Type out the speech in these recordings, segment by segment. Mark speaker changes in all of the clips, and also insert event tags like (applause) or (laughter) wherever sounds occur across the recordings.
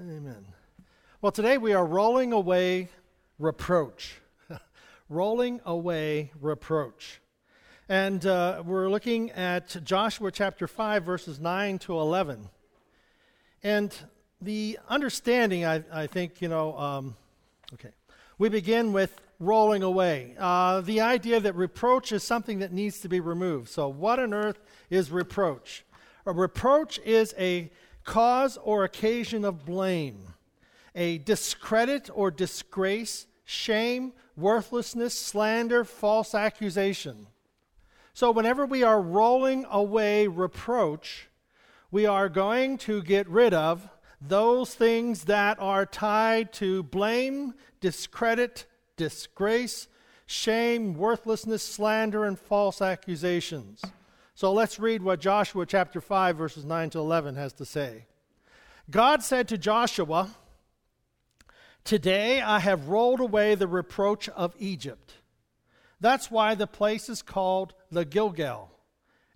Speaker 1: Amen. Well, today we are rolling away reproach. (laughs) rolling away reproach. And uh, we're looking at Joshua chapter 5, verses 9 to 11. And the understanding, I, I think, you know, um, okay, we begin with rolling away. Uh, the idea that reproach is something that needs to be removed. So, what on earth is reproach? A reproach is a cause or occasion of blame, a discredit or disgrace, shame, worthlessness, slander, false accusation. So, whenever we are rolling away reproach, we are going to get rid of those things that are tied to blame, discredit, disgrace, shame, worthlessness, slander, and false accusations. So let's read what Joshua chapter 5, verses 9 to 11 has to say. God said to Joshua, Today I have rolled away the reproach of Egypt. That's why the place is called the Gilgal.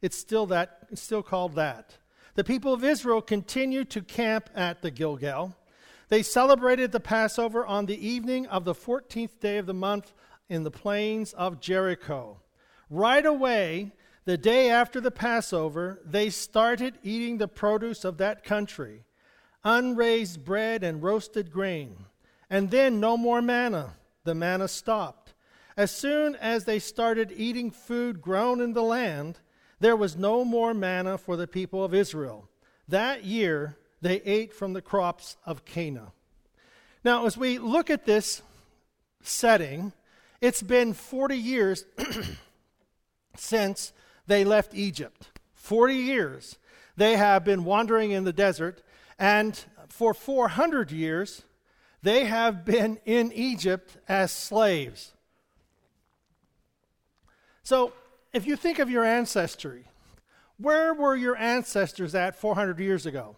Speaker 1: It's still, that, it's still called that. The people of Israel continued to camp at the Gilgal. They celebrated the Passover on the evening of the 14th day of the month in the plains of Jericho. Right away, the day after the Passover, they started eating the produce of that country unraised bread and roasted grain. And then no more manna. The manna stopped. As soon as they started eating food grown in the land, there was no more manna for the people of Israel. That year, they ate from the crops of Canaan. Now, as we look at this setting, it's been 40 years (clears throat) since they left Egypt. 40 years they have been wandering in the desert, and for 400 years they have been in Egypt as slaves. So, if you think of your ancestry, where were your ancestors at 400 years ago?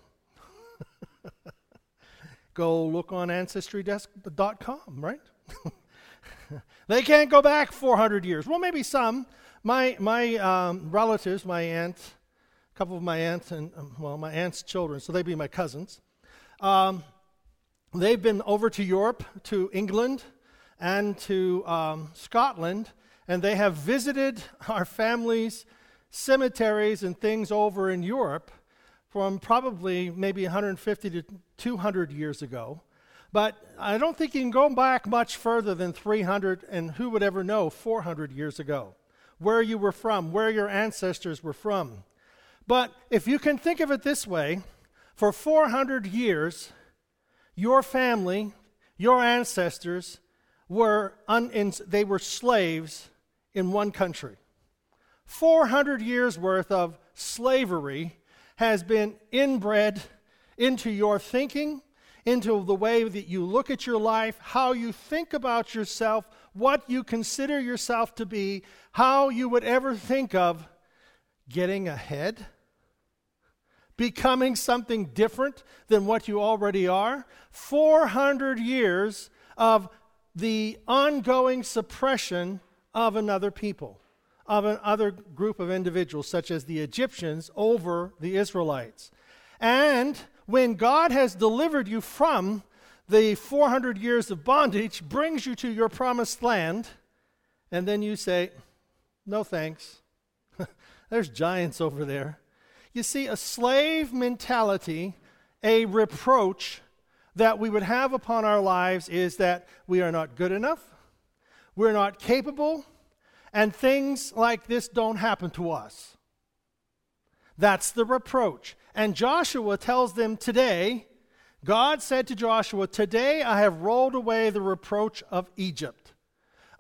Speaker 1: (laughs) go look on ancestry.com, right? (laughs) they can't go back 400 years. Well, maybe some, my, my um, relatives, my aunt, a couple of my aunts, and um, well, my aunt's children, so they'd be my cousins, um, they've been over to Europe, to England, and to um, Scotland, and they have visited (laughs) our families' cemeteries and things over in Europe from probably maybe 150 to 200 years ago. But I don't think you can go back much further than 300, and who would ever know, 400 years ago where you were from, where your ancestors were from. But if you can think of it this way, for 400 years, your family, your ancestors, were un- in, they were slaves in one country. 400 years worth of slavery has been inbred into your thinking, into the way that you look at your life, how you think about yourself, what you consider yourself to be, how you would ever think of getting ahead, becoming something different than what you already are. 400 years of the ongoing suppression of another people, of another group of individuals, such as the Egyptians, over the Israelites. And when God has delivered you from the 400 years of bondage, brings you to your promised land, and then you say, No thanks. (laughs) There's giants over there. You see, a slave mentality, a reproach that we would have upon our lives is that we are not good enough, we're not capable, and things like this don't happen to us. That's the reproach. And Joshua tells them today, God said to Joshua, Today I have rolled away the reproach of Egypt.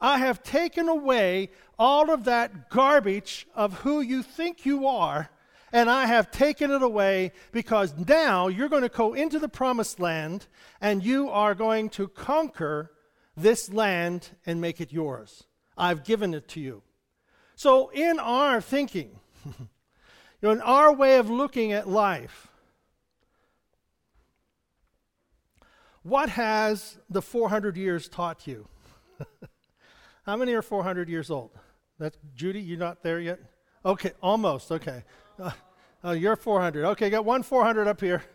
Speaker 1: I have taken away all of that garbage of who you think you are, and I have taken it away because now you're going to go into the promised land and you are going to conquer this land and make it yours. I've given it to you. So, in our thinking, You (laughs) know, in our way of looking at life, what has the 400 years taught you? (laughs) How many are 400 years old? That's Judy. You're not there yet. Okay, almost. Okay, uh, uh, you're 400. Okay, got one 400 up here. (laughs)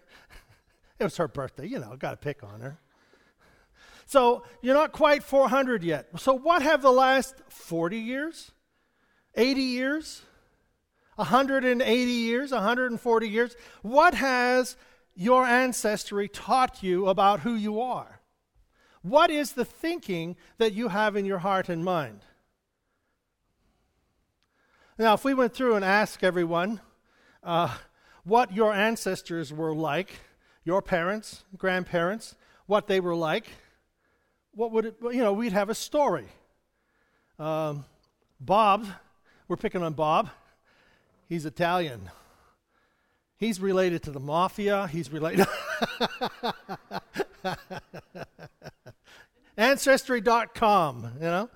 Speaker 1: It was her birthday, you know, got to pick on her. So you're not quite 400 yet. So, what have the last 40 years, 80 years, 180 years, 140 years, what has your ancestry taught you about who you are? What is the thinking that you have in your heart and mind? Now, if we went through and asked everyone uh, what your ancestors were like, your parents, grandparents, what they were like, what would it, you know, we'd have a story. Um, Bob, we're picking on Bob. He's Italian. He's related to the mafia. He's related. (laughs) Ancestry.com, you know?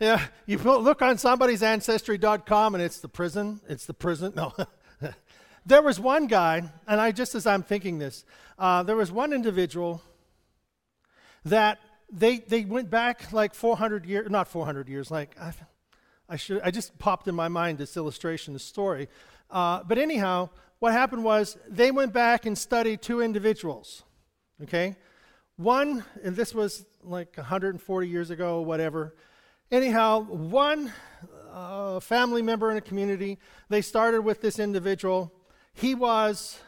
Speaker 1: Yeah, you look on somebody's ancestry.com and it's the prison. It's the prison. No. (laughs) there was one guy, and I just as I'm thinking this, uh, there was one individual that they, they went back like 400 years, not 400 years, like I, I, should, I just popped in my mind this illustration, this story. Uh, but anyhow, what happened was they went back and studied two individuals, okay? One, and this was like 140 years ago, whatever. Anyhow, one uh, family member in a community, they started with this individual. He was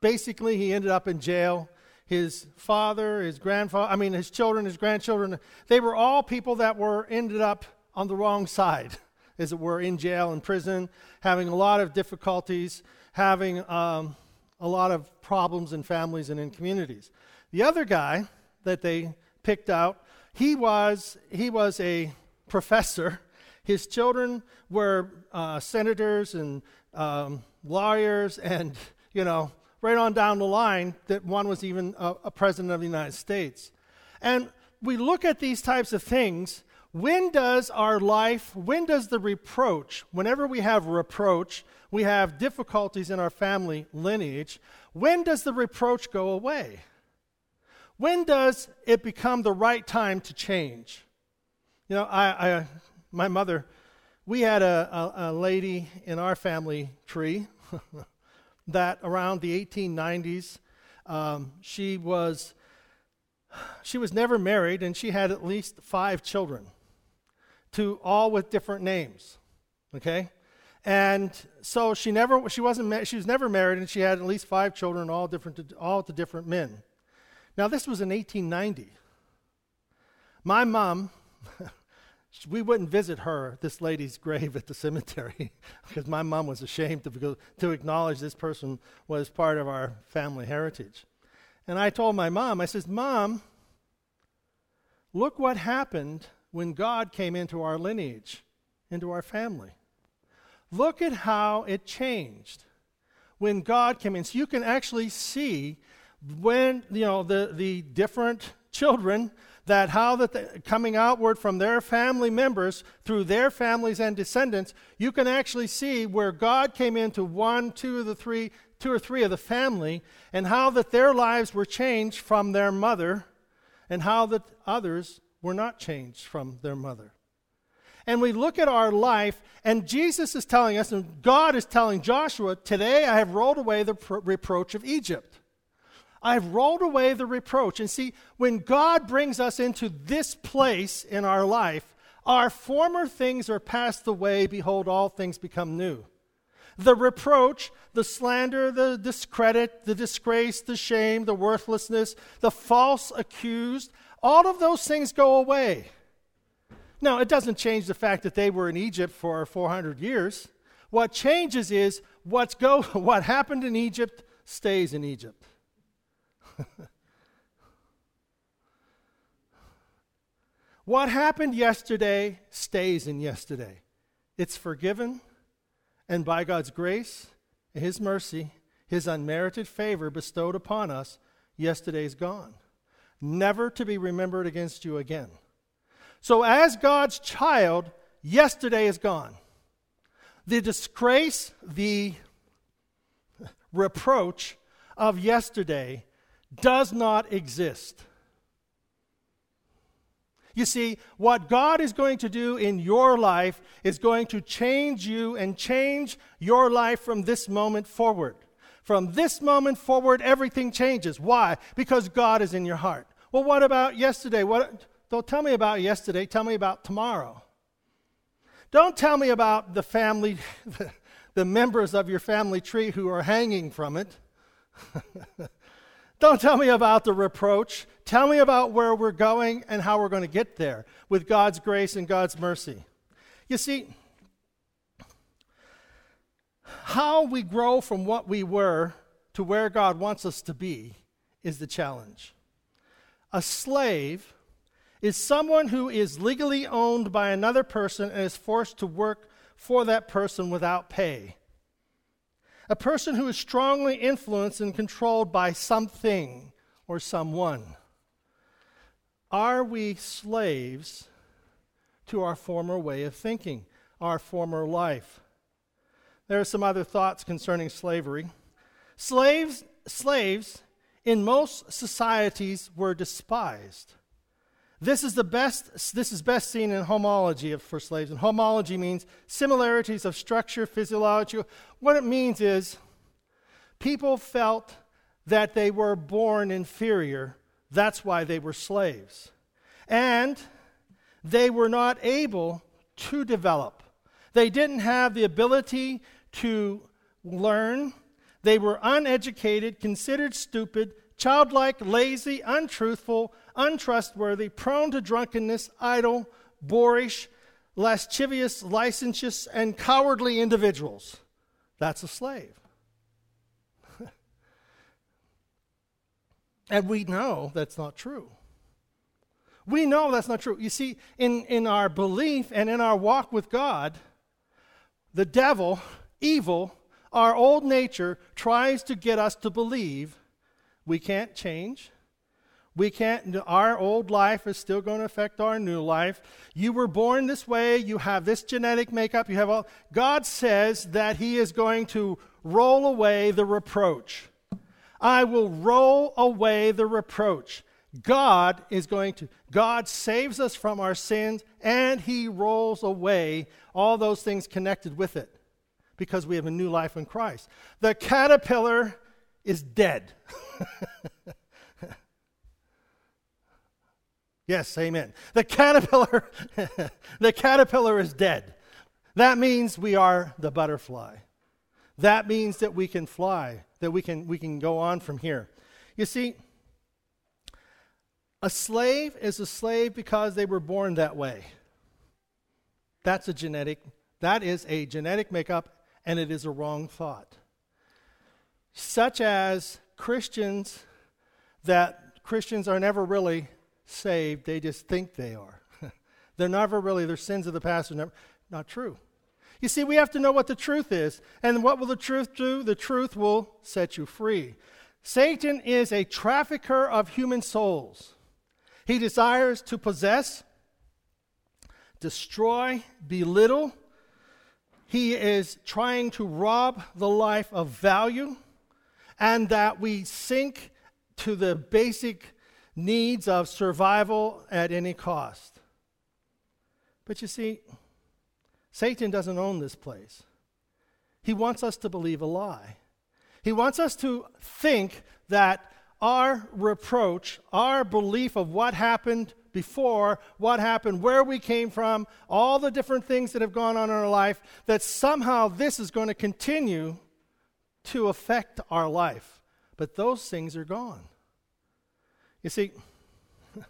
Speaker 1: basically, he ended up in jail his father, his grandfather, I mean, his children, his grandchildren, they were all people that were ended up on the wrong side, (laughs) as it were, in jail, in prison, having a lot of difficulties, having um, a lot of problems in families and in communities. The other guy that they picked out, he was, he was a professor. His children were uh, senators and um, lawyers and, you know, right on down the line that one was even a, a president of the United States. And we look at these types of things. When does our life, when does the reproach, whenever we have reproach, we have difficulties in our family lineage, when does the reproach go away? When does it become the right time to change? You know, I, I my mother, we had a, a, a lady in our family tree (laughs) that around the 1890s, um, she was she was never married, and she had at least five children, to all with different names. Okay, and so she never she wasn't ma- she was never married, and she had at least five children, all different to, all to different men. Now this was in 1890. My mom (laughs) we wouldn't visit her, this lady's (laughs) grave at the cemetery, (laughs) because my mom was ashamed to, to acknowledge this person was part of our family heritage. And I told my mom, I says, Mom, look what happened when God came into our lineage, into our family. Look at how it changed when God came in. So you can actually see when, you know, the, the different children that how that coming outward from their family members through their families and descendants, you can actually see where God came into one, two of the three, two or three of the family, and how that their lives were changed from their mother, and how that others were not changed from their mother. And we look at our life, and Jesus is telling us, and God is telling Joshua, Today I have rolled away the pro- reproach of Egypt. I've rolled away the reproach. And see, when God brings us into this place in our life, our former things are passed away. Behold, all things become new. The reproach, the slander, the discredit, the disgrace, the shame, the worthlessness, the false accused, all of those things go away. Now, it doesn't change the fact that they were in Egypt for 400 years. What changes is what's go, (laughs) what happened in Egypt stays in Egypt. (laughs) what happened yesterday stays in yesterday. It's forgiven, and by God's grace, His mercy, His unmerited favor bestowed upon us, yesterday's gone. Never to be remembered against you again. So, as God's child, yesterday is gone. The disgrace, the reproach of yesterday does not exist. You see, what God is going to do in your life is going to change you and change your life from this moment forward. From this moment forward, everything changes. Why? Because God is in your heart. Well, what about yesterday? What, don't tell me about yesterday. Tell me about tomorrow. Don't tell me about the family, (laughs) the members of your family tree who are hanging from it. (laughs) Don't tell me about the reproach. Tell me about where we're going and how we're going to get there with God's grace and God's mercy. You see, how we grow from what we were to where God wants us to be is the challenge. A slave is someone who is legally owned by another person and is forced to work for that person without pay. A person who is strongly influenced and controlled by something or someone. Are we slaves to our former way of thinking, our former life? There are some other thoughts concerning slavery. Slaves, slaves in most societies were despised. This is the best this is best seen in homology for slaves. And homology means similarities of structure, physiology. What it means is people felt that they were born inferior. That's why they were slaves. And they were not able to develop. They didn't have the ability to learn. They were uneducated, considered stupid, childlike, lazy, untruthful, untrustworthy, prone to drunkenness, idle, boorish, lascivious, licentious, and cowardly individuals. That's a slave. (laughs) and we know that's not true. We know that's not true. You see, in, in our belief and in our walk with God, the devil, evil, our old nature tries to get us to believe we can't change. We can't, our old life is still going to affect our new life. You were born this way. You have this genetic makeup. You have all. God says that He is going to roll away the reproach. I will roll away the reproach. God is going to, God saves us from our sins and He rolls away all those things connected with it because we have a new life in Christ. The caterpillar is dead. (laughs) yes, amen. The caterpillar (laughs) the caterpillar is dead. That means we are the butterfly. That means that we can fly, that we can we can go on from here. You see, a slave is a slave because they were born that way. That's a genetic that is a genetic makeup and it is a wrong thought such as Christians that Christians are never really saved, they just think they are. (laughs) They're never really, their sins of the past are never, not true. You see, we have to know what the truth is. And what will the truth do? The truth will set you free. Satan is a trafficker of human souls. He desires to possess, destroy, belittle. He is trying to rob the life of value and that we sink to the basic needs of survival at any cost. But you see, Satan doesn't own this place. He wants us to believe a lie. He wants us to think that our reproach, our belief of what happened before, what happened, where we came from, all the different things that have gone on in our life, that somehow this is going to continue to affect our life. But those things are gone. You see, (laughs)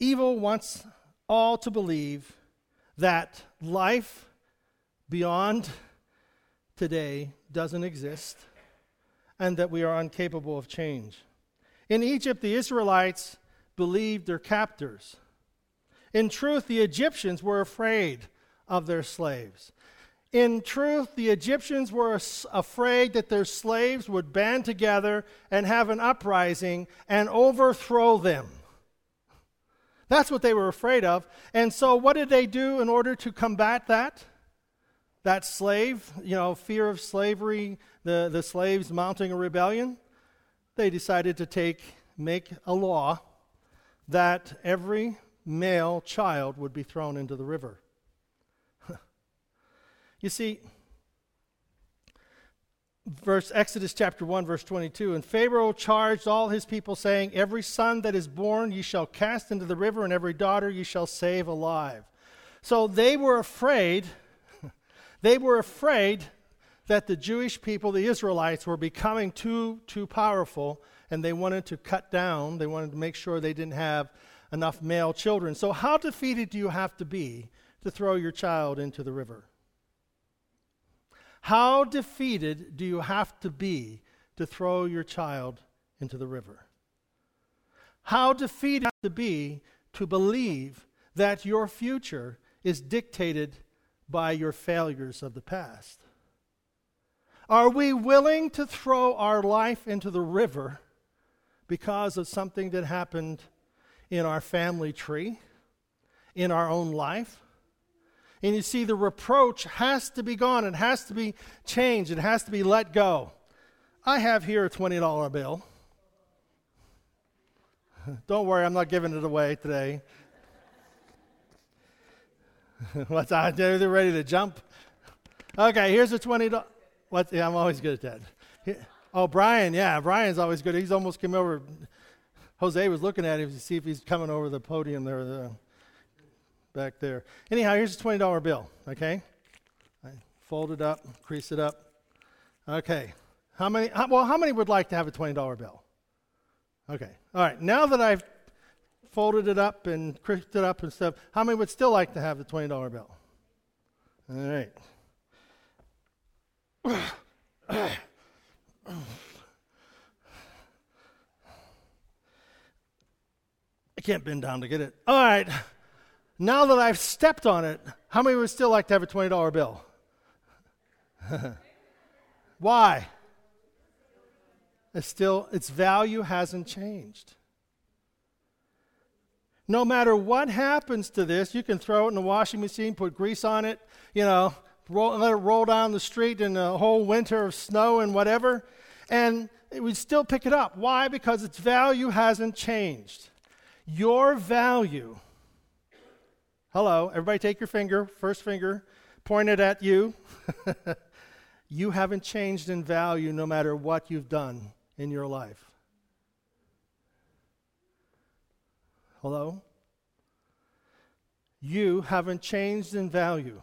Speaker 1: evil wants all to believe that life beyond today doesn't exist and that we are incapable of change. In Egypt, the Israelites believed their captors. In truth, the Egyptians were afraid of their slaves. In truth, the Egyptians were afraid that their slaves would band together and have an uprising and overthrow them. That's what they were afraid of. And so, what did they do in order to combat that? That slave, you know, fear of slavery, the, the slaves mounting a rebellion? They decided to take, make a law that every male child would be thrown into the river. (laughs) You see, verse Exodus chapter 1 verse 22 and Pharaoh charged all his people saying every son that is born ye shall cast into the river and every daughter ye shall save alive. So they were afraid (laughs) they were afraid that the Jewish people the Israelites were becoming too too powerful and they wanted to cut down they wanted to make sure they didn't have enough male children. So how defeated do you have to be to throw your child into the river? How defeated do you have to be to throw your child into the river? How defeated to be to believe that your future is dictated by your failures of the past? Are we willing to throw our life into the river because of something that happened in our family tree, in our own life? And you see, the reproach has to be gone. It has to be changed. It has to be let go. I have here a $20 bill. (laughs) Don't worry, I'm not giving it away today. (laughs) What's that? Are They're ready to jump. Okay, here's a $20. What? Yeah, I'm always good at that. Oh, Brian, yeah, Brian's always good. He's almost came over. Jose was looking at him to see if he's coming over the podium there back there. Anyhow, here's a $20 bill, okay? I fold it up, crease it up. Okay. How many, how, well, how many would like to have a $20 bill? Okay. All right. Now that I've folded it up and creased it up and stuff, how many would still like to have the $20 bill? All right. (clears throat) I can't bend down to get it. All right. Now that I've stepped on it, how many would still like to have a $20 bill? (laughs) Why? It's still, its value hasn't changed. No matter what happens to this, you can throw it in the washing machine, put grease on it, you know, roll, let it roll down the street in a whole winter of snow and whatever, and we still pick it up. Why? Because its value hasn't changed. Your value Hello, everybody take your finger, first finger, point it at you. (laughs) you haven't changed in value no matter what you've done in your life. Hello? You haven't changed in value.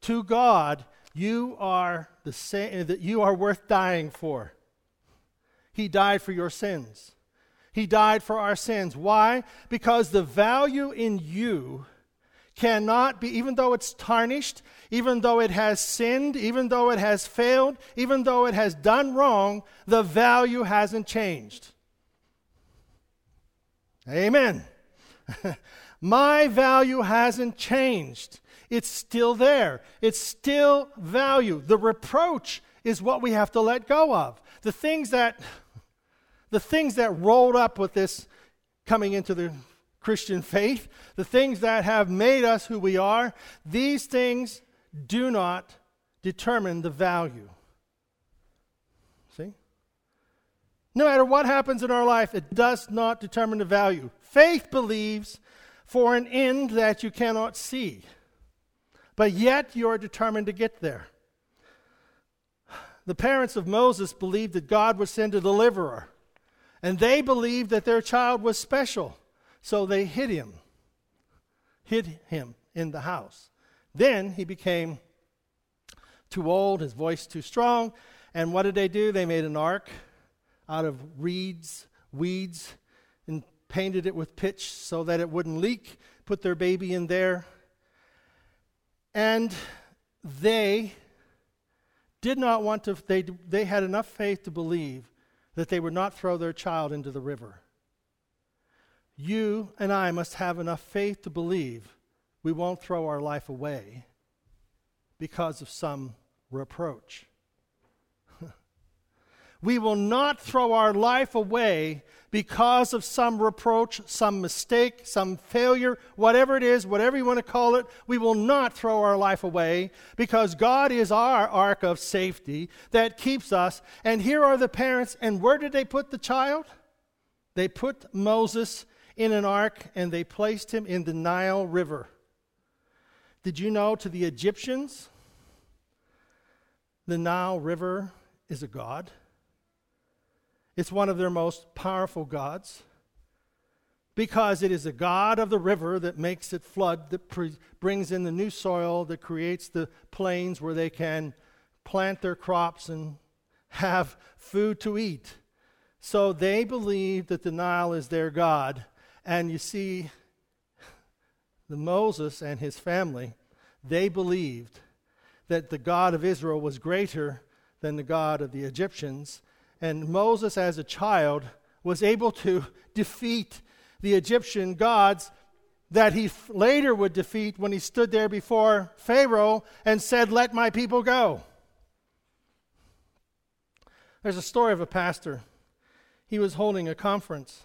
Speaker 1: To God, you are the same that you are worth dying for. He died for your sins. He died for our sins. Why? Because the value in you cannot be, even though it's tarnished, even though it has sinned, even though it has failed, even though it has done wrong, the value hasn't changed. Amen. (laughs) My value hasn't changed. It's still there. It's still value. The reproach is what we have to let go of. The things that the things that rolled up with this coming into the Christian faith, the things that have made us who we are, these things do not determine the value. See? No matter what happens in our life, it does not determine the value. Faith believes for an end that you cannot see, but yet you are determined to get there. The parents of Moses believed that God would send a deliverer, and they believed that their child was special. So they hid him, hid him in the house. Then he became too old, his voice too strong. And what did they do? They made an ark out of reeds, weeds, and painted it with pitch so that it wouldn't leak, put their baby in there. And they did not want to, they, they had enough faith to believe that they would not throw their child into the river you and I must have enough faith to believe we won't throw our life away because of some reproach. We will not throw our life away because of some reproach, some mistake, some failure, whatever it is, whatever you want to call it. We will not throw our life away because God is our ark of safety that keeps us. And here are the parents. And where did they put the child? They put Moses in an ark and they placed him in the Nile River. Did you know to the Egyptians, the Nile River is a god. It's one of their most powerful gods because it is a God of the river that makes it flood, that pre- brings in the new soil, that creates the plains where they can plant their crops and have food to eat. So they believe that the Nile is their God. And you see, the Moses and his family, they believed that the God of Israel was greater than the God of the Egyptians. And Moses, as a child, was able to defeat the Egyptian gods that he later would defeat when he stood there before Pharaoh and said, Let my people go. There's a story of a pastor. He was holding a conference,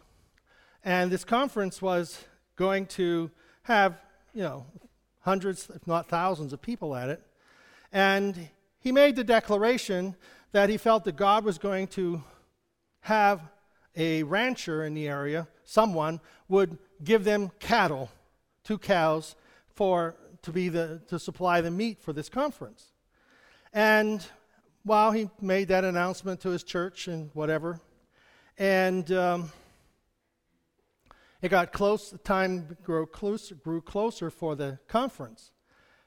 Speaker 1: and this conference was going to have, you know, hundreds, if not thousands, of people at it. And he made the declaration that he felt that God was going to have a rancher in the area, someone, would give them cattle, two cows, for to be the to supply the meat for this conference. And while he made that announcement to his church and whatever, and um, it got close. The time grew closer, grew closer for the conference,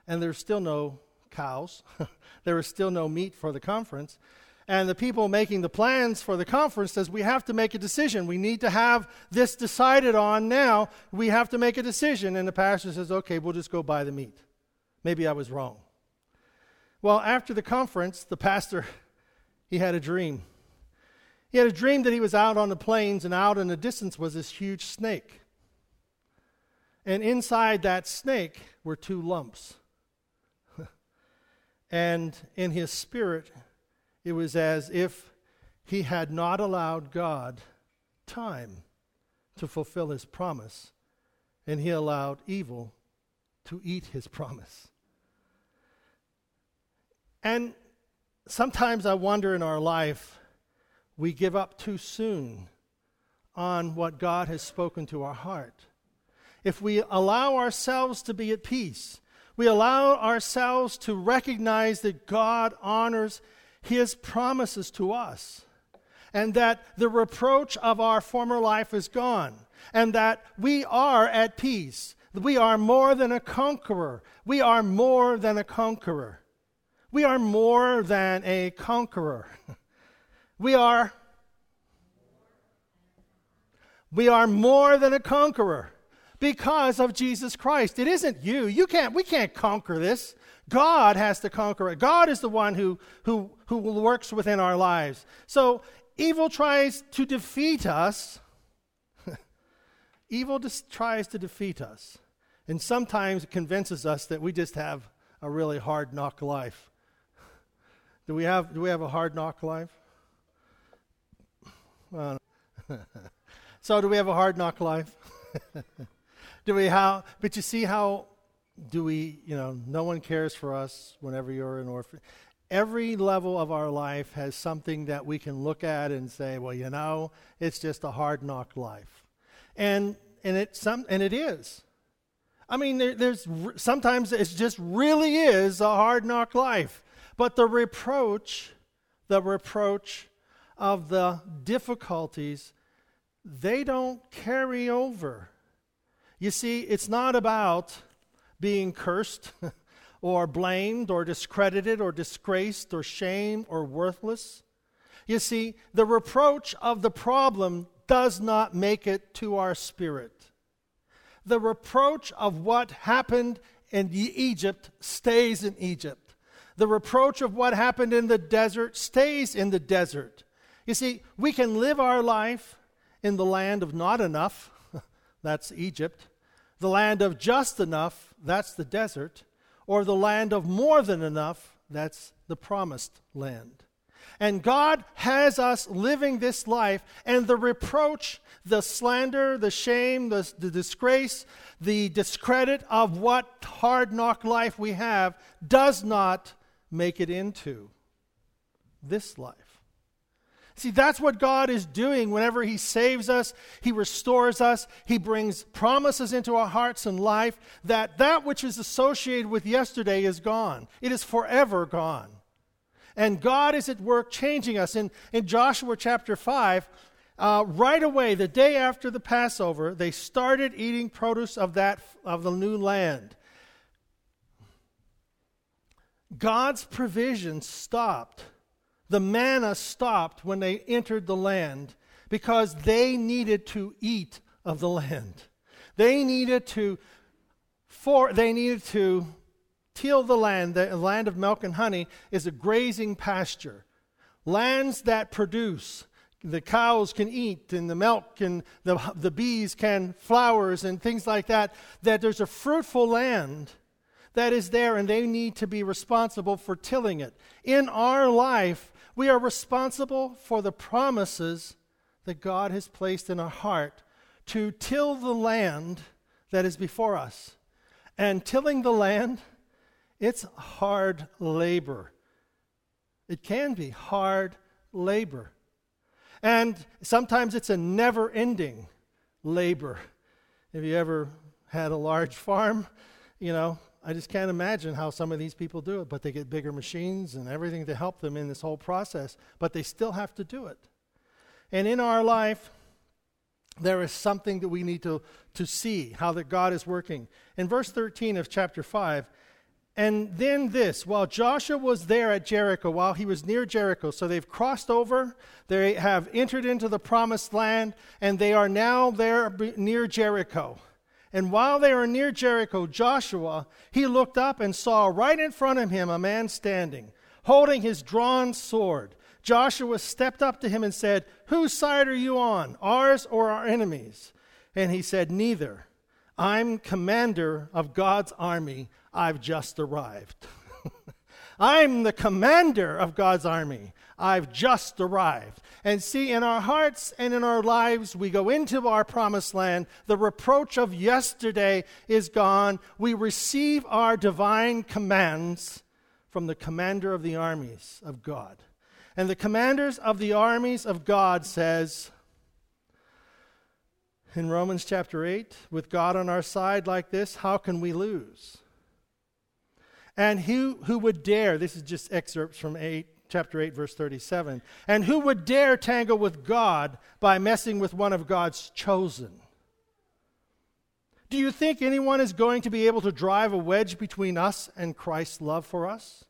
Speaker 1: and there's still no cows. (laughs) there was still no meat for the conference. And the people making the plans for the conference says we have to make a decision. We need to have this decided on now. We have to make a decision. And the pastor says, okay, we'll just go buy the meat. Maybe I was wrong. Well, after the conference, the pastor, (laughs) he had a dream. He had a dream that he was out on the plains, and out in the distance was this huge snake. And inside that snake were two lumps. And in his spirit, it was as if he had not allowed God time to fulfill his promise, and he allowed evil to eat his promise. And sometimes I wonder in our life, we give up too soon on what God has spoken to our heart. If we allow ourselves to be at peace, we allow ourselves to recognize that God honors his promises to us, and that the reproach of our former life is gone, and that we are at peace. We are more than a conqueror. We are more than a conqueror. We are more than a conqueror. (laughs) We are we are more than a conqueror because of Jesus Christ. It isn't you. You can't we can't conquer this. God has to conquer it. God is the one who, who, who works within our lives. So evil tries to defeat us. (laughs) evil just tries to defeat us. And sometimes it convinces us that we just have a really hard knock life. (laughs) Do we have, do we have a hard knock life? (laughs) Well, so do we have a hard knock life? Do we how but you see how do we, you know, no one cares for us whenever you're an orphan. Every level of our life has something that we can look at and say, well, you know, it's just a hard knock life. And, and, it, some, and it is. I mean, there, there's sometimes it just really is a hard knock life. But the reproach, the reproach of the difficulties, they don't carry over. You see, it's not about being cursed (laughs) or blamed or discredited or disgraced or shamed or worthless. You see, the reproach of the problem does not make it to our spirit. The reproach of what happened in Egypt stays in Egypt. The reproach of what happened in the desert stays in the desert. You see, we can live our life in the land of not enough, that's Egypt, the land of just enough, that's the desert, or the land of more than enough, that's the promised land. And God has us living this life, and the reproach, the slander, the shame, the, the disgrace, the discredit of what hard knock life we have does not make it into this life. See, that's what God is doing whenever He saves us, He restores us, He brings promises into our hearts and life that that which is associated with yesterday is gone. It is forever gone. And God is at work changing us. In, in Joshua chapter 5, uh, right away, the day after the Passover, they started eating produce of, that, of the new land. God's provision stopped. The manna stopped when they entered the land because they needed to eat of the land. They needed to for they needed to till the land. The land of milk and honey is a grazing pasture. Lands that produce the cows can eat and the milk and the, the bees can flowers and things like that that there's a fruitful land that is there and they need to be responsible for tilling it in our life we are responsible for the promises that god has placed in our heart to till the land that is before us and tilling the land it's hard labor it can be hard labor and sometimes it's a never ending labor. Have you ever had a large farm? You know, I just can't imagine how some of these people do it, but they get bigger machines and everything to help them in this whole process, but they still have to do it. And in our life, there is something that we need to, to see how that God is working. In verse 13 of chapter 5, and then this, while Joshua was there at Jericho, while he was near Jericho, so they've crossed over, they have entered into the promised land, and they are now there near Jericho. And while they were near Jericho, Joshua, he looked up and saw right in front of him a man standing, holding his drawn sword. Joshua stepped up to him and said, Whose side are you on, ours or our enemies? And he said, Neither. I'm commander of God's army. I've just arrived. (laughs) I'm the commander of God's army. I've just arrived. And see, in our hearts and in our lives, we go into our promised land. The reproach of yesterday is gone. We receive our divine commands from the commander of the armies of God. And the commanders of the armies of God says, in Romans chapter 8, with God on our side like this, how can we lose? And who, who would dare, this is just excerpts from 8, chapter 8, verse 37, and who would dare tangle with God by messing with one of God's chosen? Do you think anyone is going to be able to drive a wedge between us and Christ's love for us?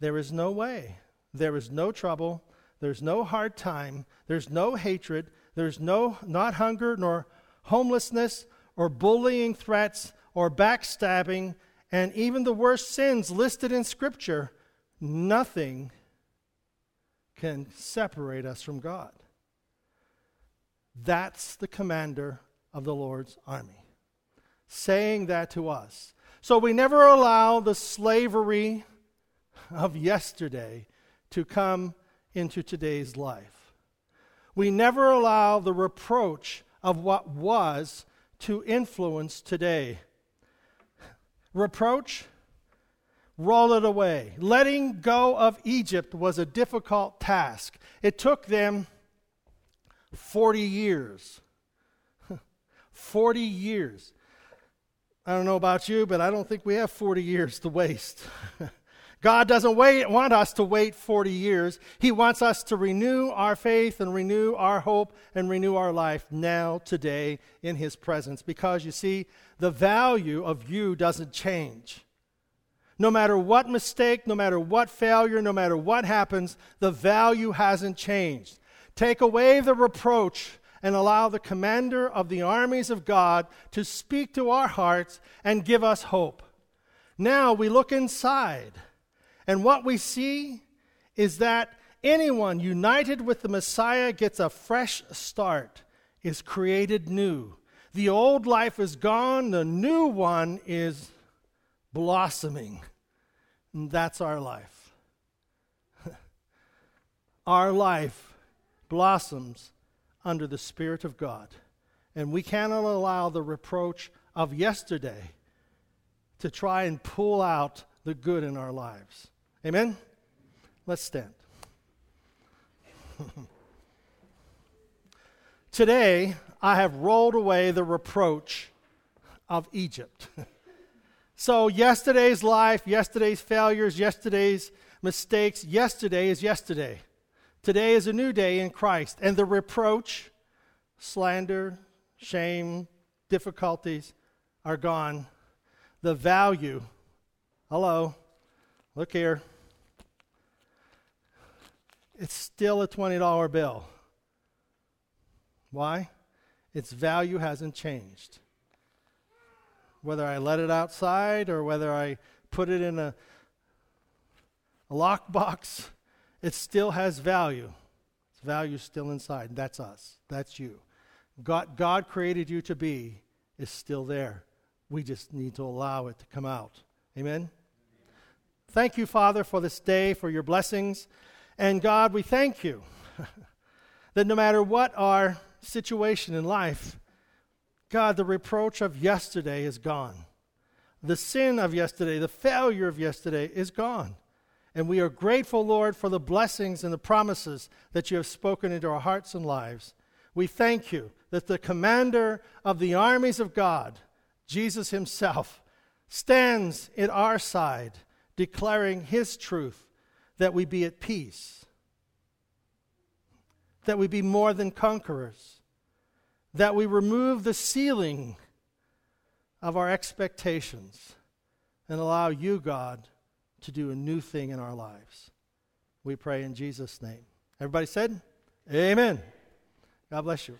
Speaker 1: There is no way. There is no trouble. There's no hard time. There's no hatred. There's no not hunger nor homelessness or bullying threats or backstabbing and even the worst sins listed in Scripture, nothing can separate us from God. That's the commander of the Lord's army, saying that to us. So we never allow the slavery of yesterday to come into today's life. We never allow the reproach of what was to influence today reproach, roll it away. Letting go of Egypt was a difficult task. It took them 40 years. (laughs) 40 years. I don't know about you, but I don't think we have 40 years to waste. (laughs) God doesn't wait, want us to wait 40 years. He wants us to renew our faith and renew our hope and renew our life now, today, in His presence. Because you see, the value of you doesn't change. No matter what mistake, no matter what failure, no matter what happens, the value hasn't changed. Take away the reproach and allow the commander of the armies of God to speak to our hearts and give us hope. Now we look inside and what we see is that anyone united with the Messiah gets a fresh start, is created new. The old life is gone, the new one is blossoming. And that's our life. (laughs) our life blossoms under the Spirit of God. And we cannot allow the reproach of yesterday to try and pull out the good in our lives. Amen? Let's stand. (laughs) Today, I have rolled away the reproach of Egypt. (laughs) So, yesterday's life, yesterday's failures, yesterday's mistakes, yesterday is yesterday. Today is a new day in Christ. And the reproach, slander, shame, difficulties are gone. The value, hello, look here, it's still a $20 bill. Why? Its value hasn't changed. Whether I let it outside or whether I put it in a, a lockbox, it still has value. Its value is still inside. That's us. That's you. God, God created you to be is still there. We just need to allow it to come out. Amen? Thank you, Father, for this day, for your blessings. And God, we thank you (laughs) that no matter what our situation in life, God, the reproach of yesterday is gone. The sin of yesterday, the failure of yesterday is gone. And we are grateful, Lord, for the blessings and the promises that you have spoken into our hearts and lives. We thank you that the commander of the armies of God, Jesus himself, stands at our side, declaring his truth that we be at peace, that we be more than conquerors, that we remove the ceiling of our expectations and allow you, God, to do a new thing in our lives. We pray in Jesus' name. Everybody said, Amen. God bless you.